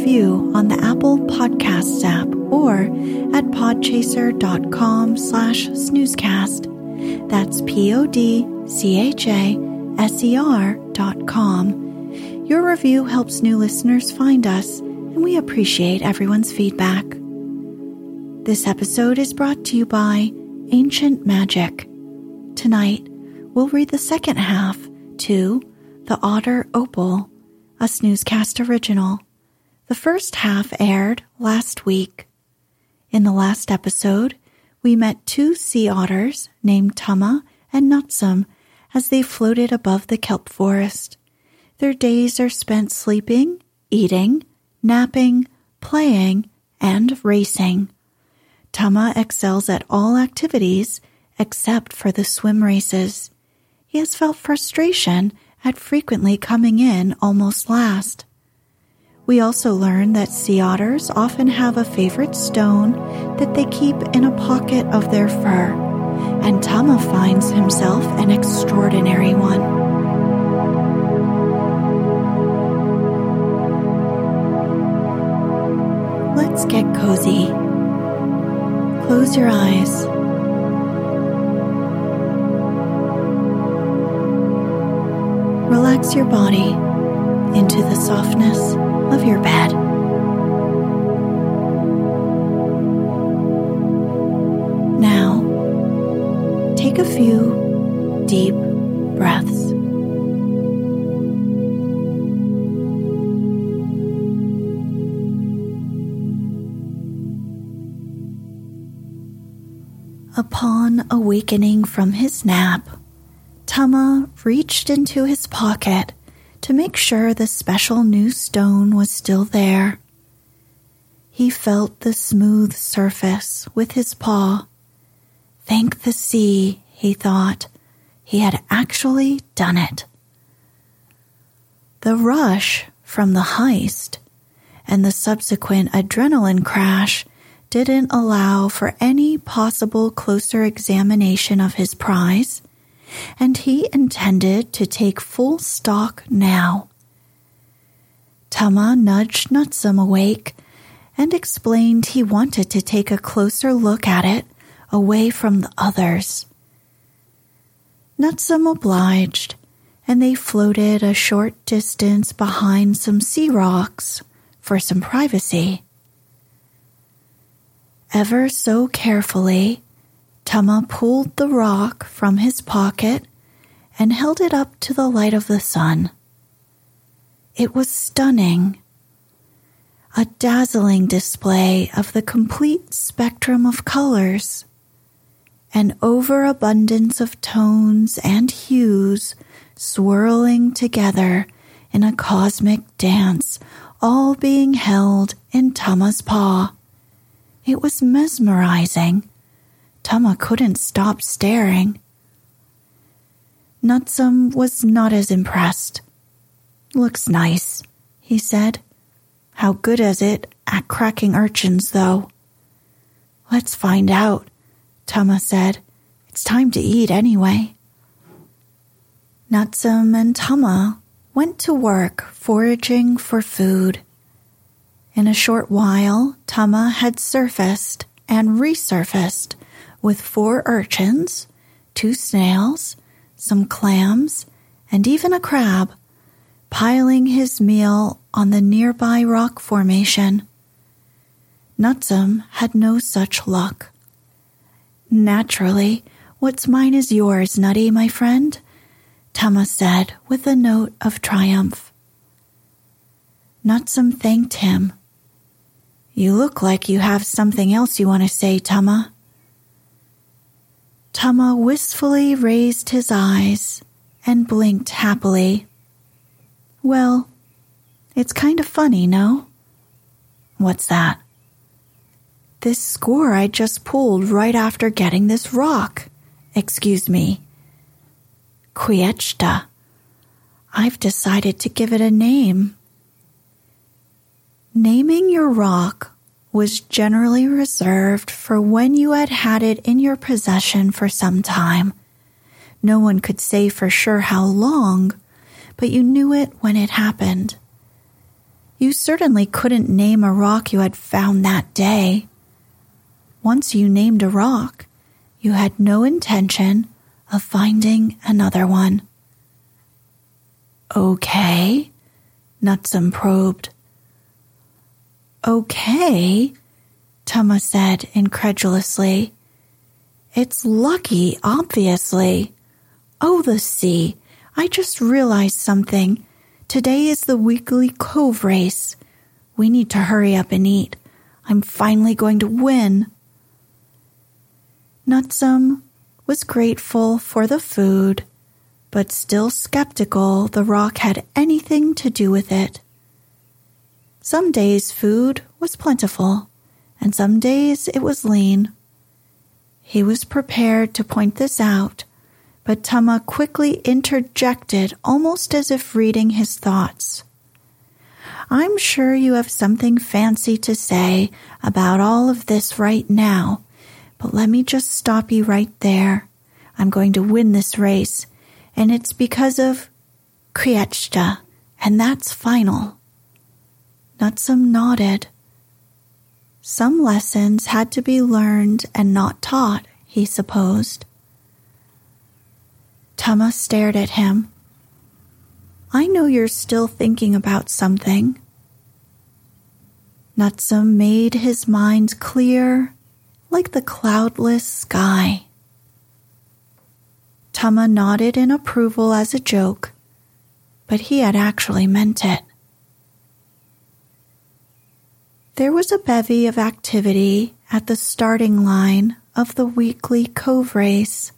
Review on the Apple Podcasts app or at podchaser.com slash snoozecast. That's P-O-D-C-H-A-S-E-R dot com. Your review helps new listeners find us, and we appreciate everyone's feedback. This episode is brought to you by Ancient Magic. Tonight, we'll read the second half to The Otter Opal, a snoozecast original. The first half aired last week. In the last episode, we met two sea otters named Tama and Nutsum as they floated above the kelp forest. Their days are spent sleeping, eating, napping, playing, and racing. Tama excels at all activities except for the swim races. He has felt frustration at frequently coming in almost last. We also learn that sea otters often have a favorite stone that they keep in a pocket of their fur, and Tama finds himself an extraordinary one. Let's get cozy. Close your eyes. Relax your body into the softness of your bed. Now, take a few deep breaths. Upon awakening from his nap, Tama reached into his pocket to make sure the special new stone was still there. He felt the smooth surface with his paw. Thank the sea, he thought. He had actually done it. The rush from the heist and the subsequent adrenaline crash didn't allow for any possible closer examination of his prize, and he intended to take full stock now. Tama nudged Nutsum awake and explained he wanted to take a closer look at it away from the others. Nutsum obliged, and they floated a short distance behind some sea rocks for some privacy. Ever so carefully, Tama pulled the rock from his pocket and held it up to the light of the sun. It was stunning. a dazzling display of the complete spectrum of colors. An overabundance of tones and hues swirling together in a cosmic dance, all being held in Tama's paw. It was mesmerizing. Tama couldn't stop staring. Nutsum was not as impressed. Looks nice, he said. How good is it at cracking urchins, though? Let's find out, Tama said. It's time to eat anyway. Nutsum and Tama went to work foraging for food. In a short while, Tama had surfaced and resurfaced with four urchins, two snails, some clams, and even a crab, piling his meal on the nearby rock formation. Nutsum had no such luck. Naturally, what's mine is yours, Nutty, my friend, Tama said with a note of triumph. Nutsum thanked him. You look like you have something else you want to say, Tama. Tama wistfully raised his eyes and blinked happily. Well, it's kind of funny, no? What's that? This score I just pulled right after getting this rock. Excuse me. Quiechta. I've decided to give it a name. Naming your rock was generally reserved for when you had had it in your possession for some time. No one could say for sure how long, but you knew it when it happened. You certainly couldn't name a rock you had found that day. Once you named a rock, you had no intention of finding another one. Okay, Nutsum probed. Okay, Tama said incredulously. It's lucky, obviously. Oh, the sea. I just realized something. Today is the weekly cove race. We need to hurry up and eat. I'm finally going to win. Nutsum was grateful for the food, but still skeptical the rock had anything to do with it. Some days food was plentiful, and some days it was lean. He was prepared to point this out, but Tama quickly interjected almost as if reading his thoughts. I'm sure you have something fancy to say about all of this right now, but let me just stop you right there. I'm going to win this race, and it's because of Kriechta, and that's final. Nutsum nodded. Some lessons had to be learned and not taught, he supposed. Tama stared at him. I know you're still thinking about something. Nutsum made his mind clear like the cloudless sky. Tama nodded in approval as a joke, but he had actually meant it. There was a bevy of activity at the starting line of the weekly cove race.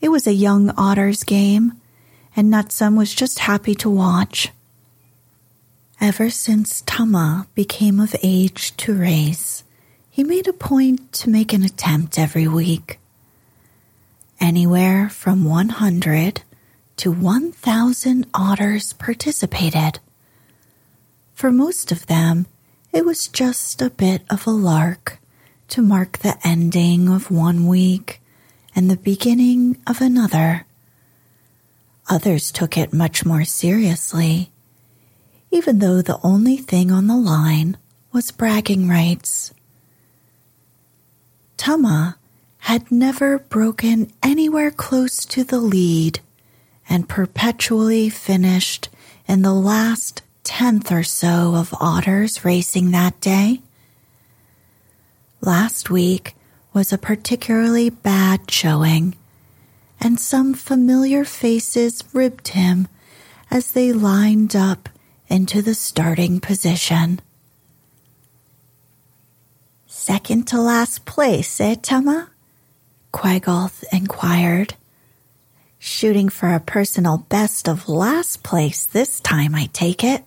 It was a young otters game, and Nutsum was just happy to watch. Ever since Tama became of age to race, he made a point to make an attempt every week. Anywhere from 100 to 1,000 otters participated. For most of them, it was just a bit of a lark to mark the ending of one week and the beginning of another. Others took it much more seriously, even though the only thing on the line was bragging rights. Tama had never broken anywhere close to the lead and perpetually finished in the last tenth or so of otters racing that day. Last week was a particularly bad showing, and some familiar faces ribbed him as they lined up into the starting position. Second to last place, eh, Tama? Quaggoth inquired. Shooting for a personal best of last place this time, I take it.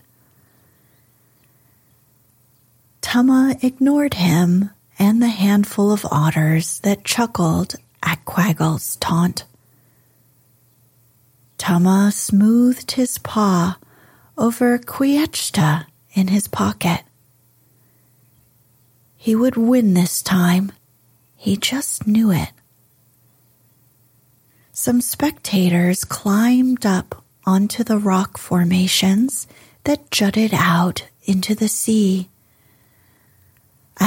Tama ignored him and the handful of otters that chuckled at Quaggoth's taunt. Tama smoothed his paw over Quiechta in his pocket. He would win this time. He just knew it. Some spectators climbed up onto the rock formations that jutted out into the sea.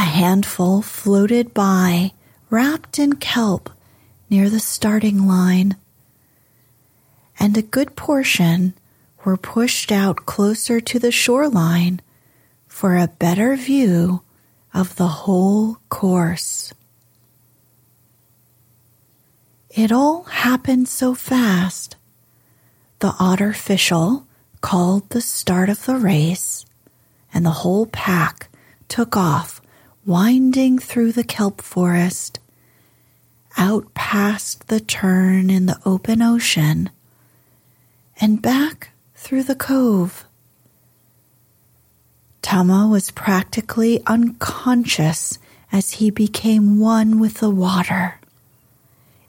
A handful floated by, wrapped in kelp near the starting line, and a good portion were pushed out closer to the shoreline for a better view of the whole course. It all happened so fast. The otter official called the start of the race, and the whole pack took off, winding through the kelp forest, out past the turn in the open ocean, and back through the cove. Tama was practically unconscious as he became one with the water,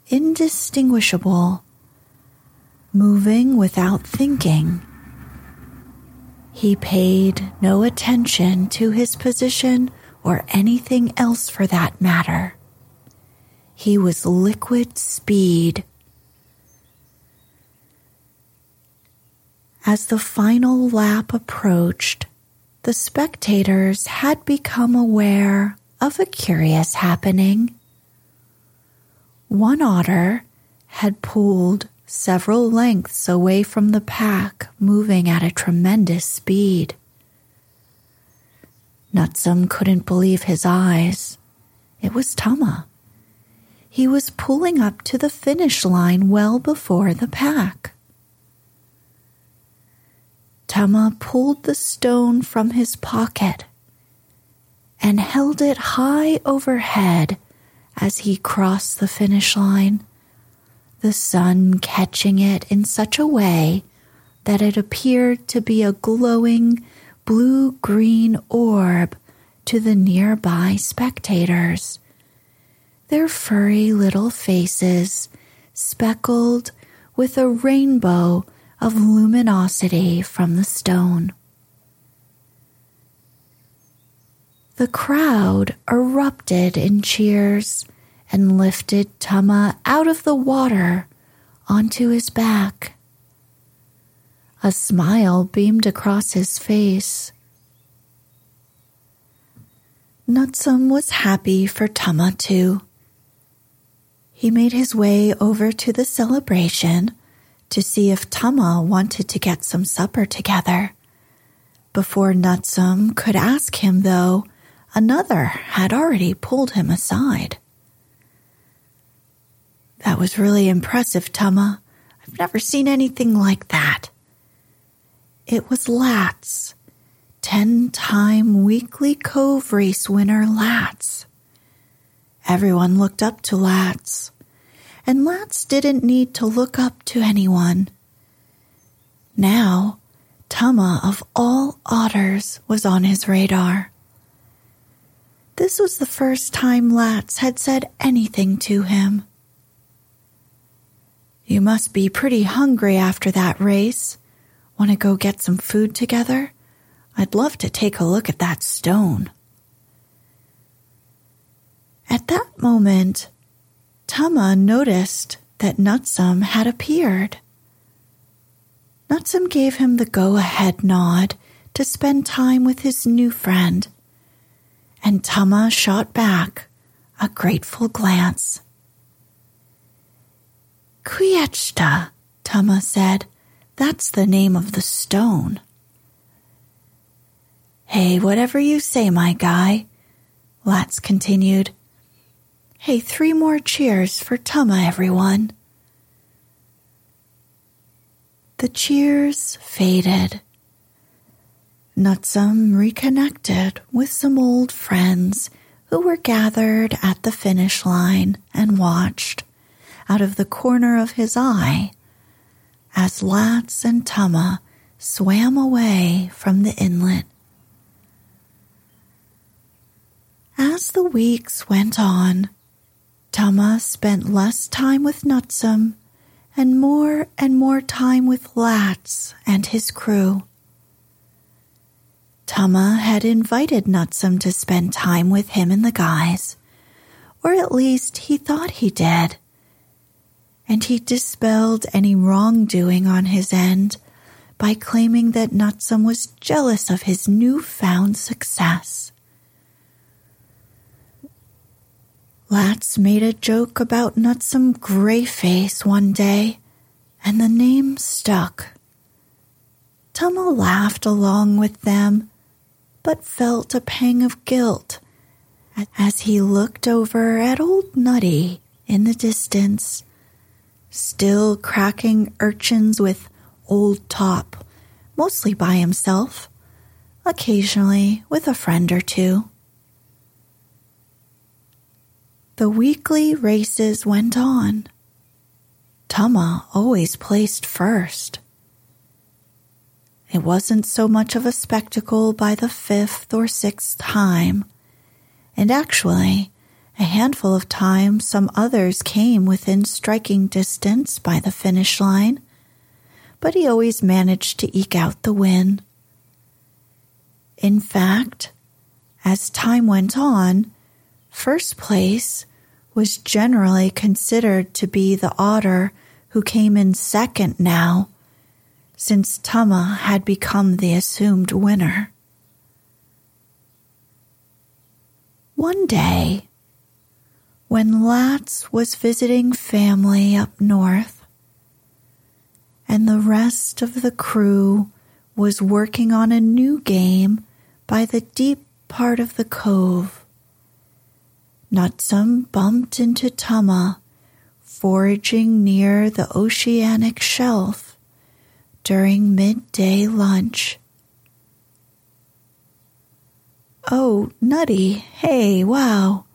indistinguishable, moving without thinking. He paid no attention to his position or anything else for that matter. He was liquid speed. As the final lap approached, the spectators had become aware of a curious happening. One otter had pulled several lengths away from the pack, moving at a tremendous speed. Nutsum couldn't believe his eyes. It was Tama. He was pulling up to the finish line well before the pack. Tama pulled the stone from his pocket and held it high overhead as he crossed the finish line, the sun catching it in such a way that it appeared to be a glowing blue green orb to the nearby spectators, their furry little faces speckled with a rainbow of luminosity from the stone. The crowd erupted in cheers and lifted Tama out of the water onto his back. A smile beamed across his face. Nutsum was happy for Tama too. He made his way over to the celebration to see if Tama wanted to get some supper together. Before Nutsum could ask him, though, another had already pulled him aside. That was really impressive, Tama. I've never seen anything like that. It was Lats, 10 time weekly Cove Race winner Lats. Everyone looked up to Lats and Lats didn't need to look up to anyone. Now, Tama of all otters was on his radar. This was the first time Lats had said anything to him. You must be pretty hungry after that race. Want to go get some food together? I'd love to take a look at that stone. At that moment, Tama noticed that Nutsum had appeared. Nutsum gave him the go ahead nod to spend time with his new friend, and Tama shot back a grateful glance. Quiechta, Tama said. That's the name of the stone. Hey, whatever you say, my guy, Lats continued. Hey, three more cheers for Tama, everyone. The cheers faded. Nutsum reconnected with some old friends who were gathered at the finish line and watched out of the corner of his eye as Lats and Tama swam away from the inlet. As the weeks went on, Tama spent less time with Nutsum and more and more time with Lats and his crew. Tama had invited Nutsum to spend time with him and the guys, or at least he thought he did. And he dispelled any wrongdoing on his end by claiming that Nutsum was jealous of his newfound success. Lats made a joke about Nutsum Greyface one day, and the name stuck. Tama laughed along with them, but felt a pang of guilt as he looked over at old Nutty in the distance, still cracking urchins with old Top, mostly by himself, occasionally with a friend or two. The weekly races went on. Tama always placed first. It wasn't so much of a spectacle by the fifth or sixth time, and actually, a handful of times some others came within striking distance by the finish line, but he always managed to eke out the win. In fact, as time went on, first place was generally considered to be the otter who came in second now, since Tama had become the assumed winner. One day, when Lats was visiting family up north, and the rest of the crew was working on a new game by the deep part of the cove, Nutsum bumped into Tama, foraging near the oceanic shelf during midday lunch. Oh, Nutty, hey, wow.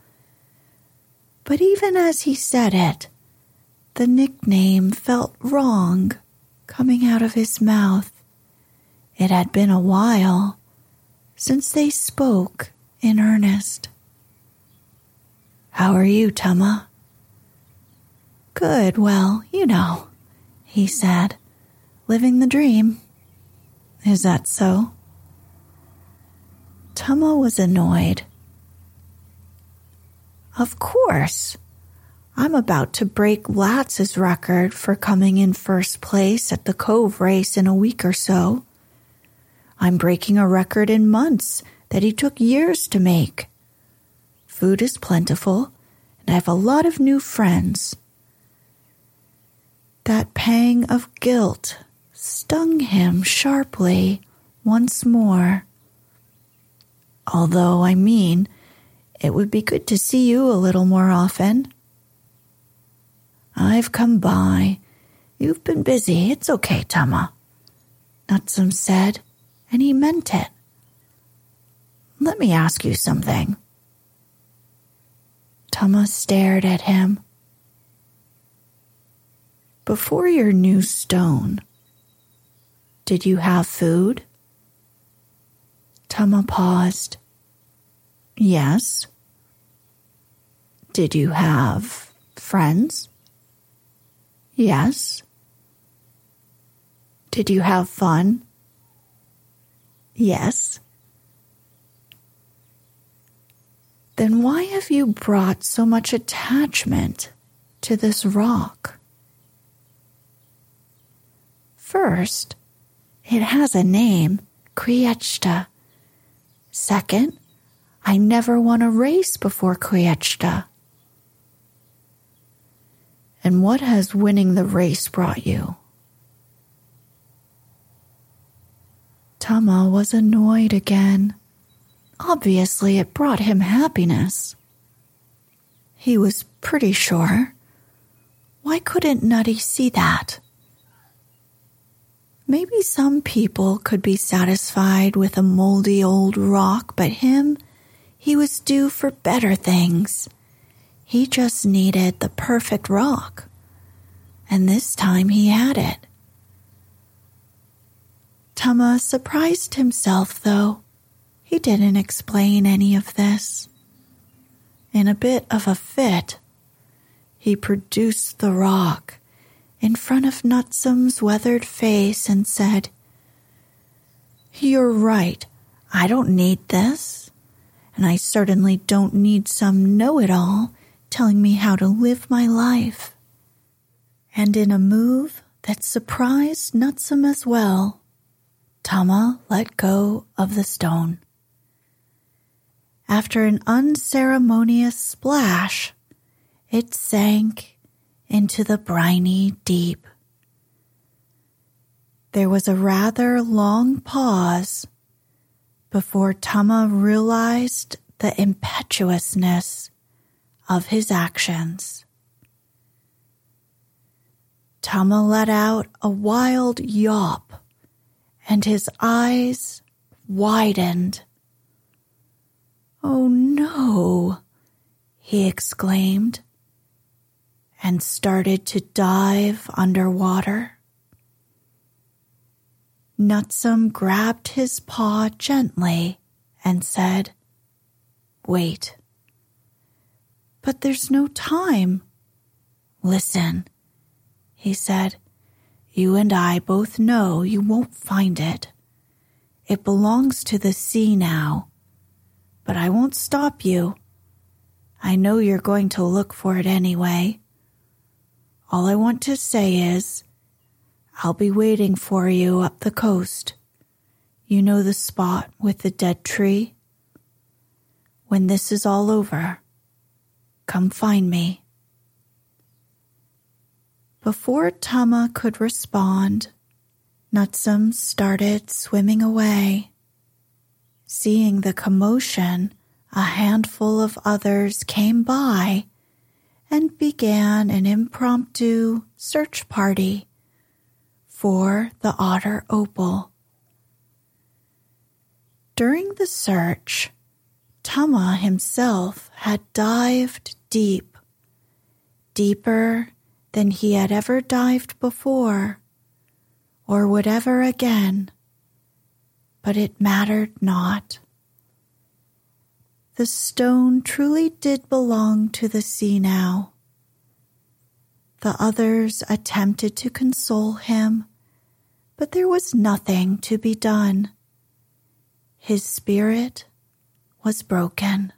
But even as he said it, the nickname felt wrong coming out of his mouth. It had been a while since they spoke in earnest. How are you, Tama? Good, well, you know, he said, living the dream. Is that so? Tama was annoyed. Of course. I'm about to break Lats's record for coming in first place at the Cove race in a week or so. I'm breaking a record in months that he took years to make. Food is plentiful, and I have a lot of new friends. That pang of guilt stung him sharply once more. Although, I mean, it would be good to see you a little more often. I've come by. You've been busy. It's okay, Tama. Nutsum said, and he meant it. Let me ask you something. Tama stared at him. Before your new stone, did you have food? Tama paused. Yes. Did you have friends? Yes. Did you have fun? Yes. then why have you brought so much attachment to this rock? First, it has a name, Kriechta. Second, I never won a race before Kriechta. And what has winning the race brought you? Tama was annoyed again. Obviously, it brought him happiness. He was pretty sure. Why couldn't Nutty see that? Maybe some people could be satisfied with a moldy old rock, but him, He was due for better things. He just needed the perfect rock. And this time he had it. Tama surprised himself, though. He didn't explain any of this. In a bit of a fit, he produced the rock in front of Nutsum's weathered face and said, You're right. I don't need this. And I certainly don't need some know it all telling me how to live my life. And in a move that surprised Nutsum as well, Tama let go of the stone. After an unceremonious splash, it sank into the briny deep. There was a rather long pause before Tama realized the impetuousness of his actions. Tama let out a wild yawp and his eyes widened. Oh no, he exclaimed and started to dive underwater. Nutsum grabbed his paw gently and said, Wait. But there's no time. Listen, he said. You and I both know you won't find it. It belongs to the sea now. But I won't stop you. I know you're going to look for it anyway. All I want to say is, I'll be waiting for you up the coast. You know the spot with the dead tree? When this is all over, come find me. Before Tama could respond, Nutsum started swimming away. Seeing the commotion, a handful of others came by and began an impromptu search party for the otter opal. During the search, Tama himself had dived deep, deeper than he had ever dived before or would ever again, but it mattered not. The stone truly did belong to the sea now. The others attempted to console him, but there was nothing to be done. His spirit was broken.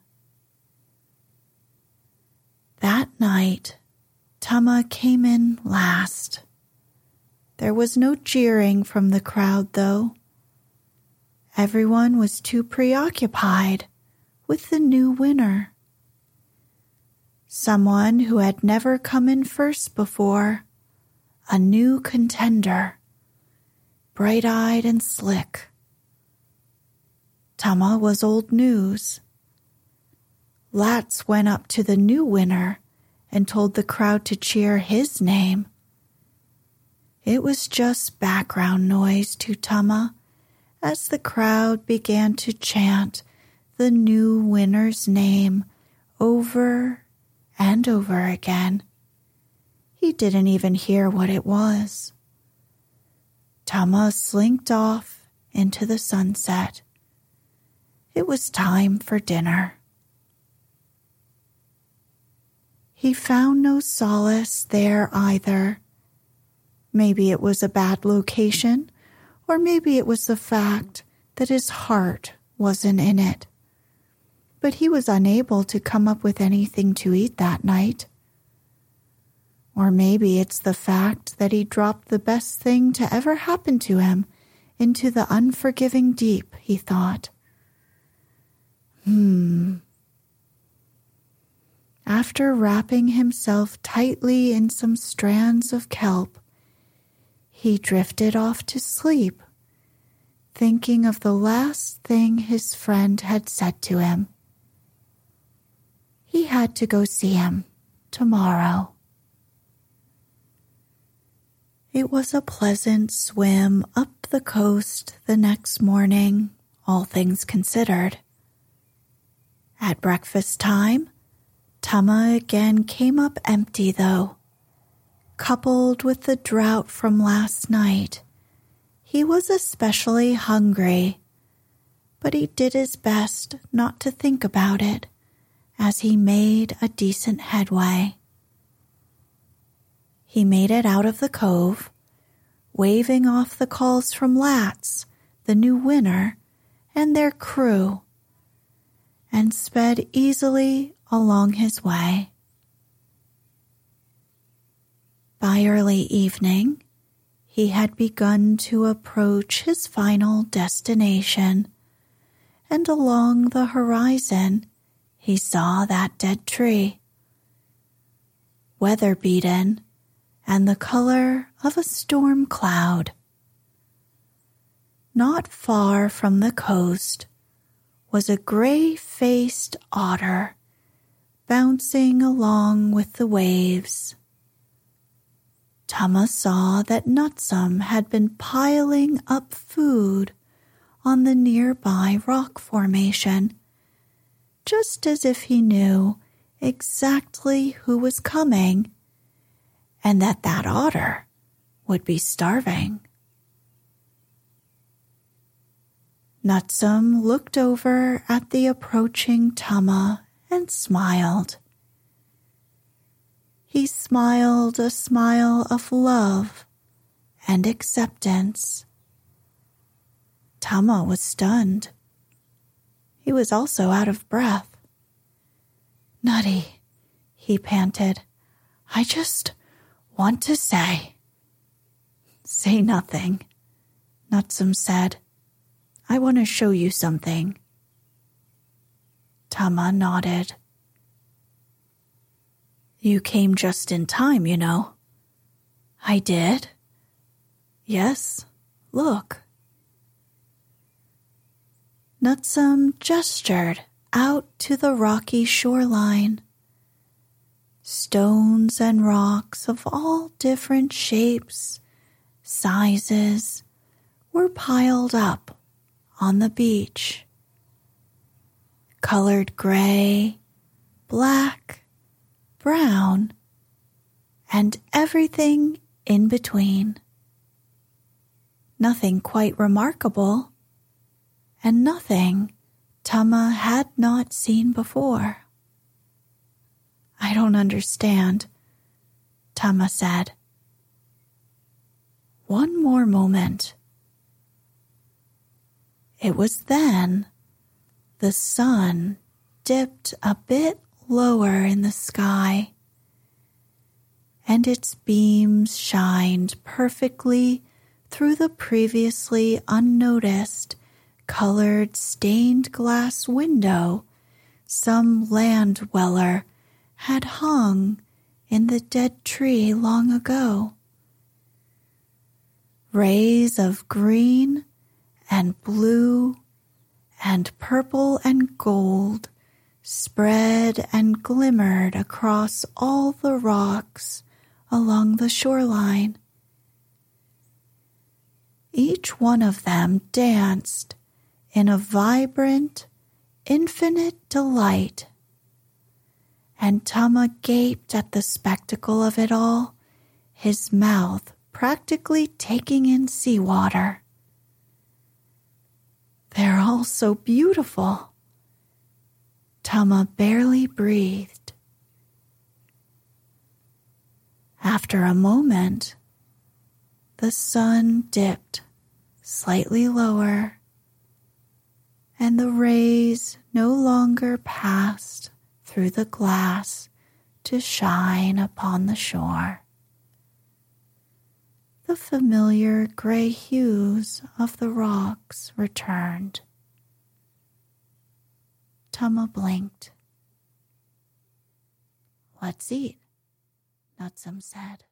That night, Tama came in last. There was no jeering from the crowd, though. Everyone was too preoccupied with the new winner. Someone who had never come in first before, a new contender, bright eyed and slick. Tama was old news. Lats went up to the new winner and told the crowd to cheer his name. It was just background noise to Tama as the crowd began to chant the new winner's name over and over again. He didn't even hear what it was. Tama slinked off into the sunset. It was time for dinner. He found no solace there either. Maybe it was a bad location, or maybe it was the fact that his heart wasn't in it but he was unable to come up with anything to eat that night. Or maybe it's the fact that he dropped the best thing to ever happen to him into the unforgiving deep, he thought. Hmm. After wrapping himself tightly in some strands of kelp, he drifted off to sleep, thinking of the last thing his friend had said to him he had to go see him tomorrow. It was a pleasant swim up the coast the next morning, all things considered. At breakfast time, Tama again came up empty, though. Coupled with the drought from last night, he was especially hungry, but he did his best not to think about it as he made a decent headway. He made it out of the cove, waving off the calls from Lats, the new winner, and their crew, and sped easily along his way. By early evening, he had begun to approach his final destination, and along the horizon he saw that dead tree. Weather beaten and the color of a storm cloud. Not far from the coast was a gray faced otter bouncing along with the waves. Tama saw that Nutsum had been piling up food on the nearby rock formation just as if he knew exactly who was coming and that that otter would be starving. Nutsum looked over at the approaching Tama and smiled. He smiled a smile of love and acceptance. Tama was stunned. He was also out of breath. Nutty, he panted. I just want to say. Say nothing, Nutsum said. I want to show you something. Tama nodded. You came just in time, you know. I did. Yes, look. Nutsum gestured out to the rocky shoreline. Stones and rocks of all different shapes, sizes, were piled up on the beach. Colored gray, black, brown, and everything in between. Nothing quite remarkable and nothing Tama had not seen before. I don't understand, Tama said. One more moment. It was then the sun dipped a bit lower in the sky, and its beams shined perfectly through the previously unnoticed colored stained glass window some land dweller had hung in the dead tree long ago. Rays of green and blue and purple and gold spread and glimmered across all the rocks along the shoreline. Each one of them danced in a vibrant, infinite delight. And Tama gaped at the spectacle of it all, his mouth practically taking in seawater. They're all so beautiful. Tama barely breathed. After a moment, the sun dipped slightly lower and the rays no longer passed through the glass to shine upon the shore. The familiar gray hues of the rocks returned. Tama blinked. Let's eat, Nutsum said.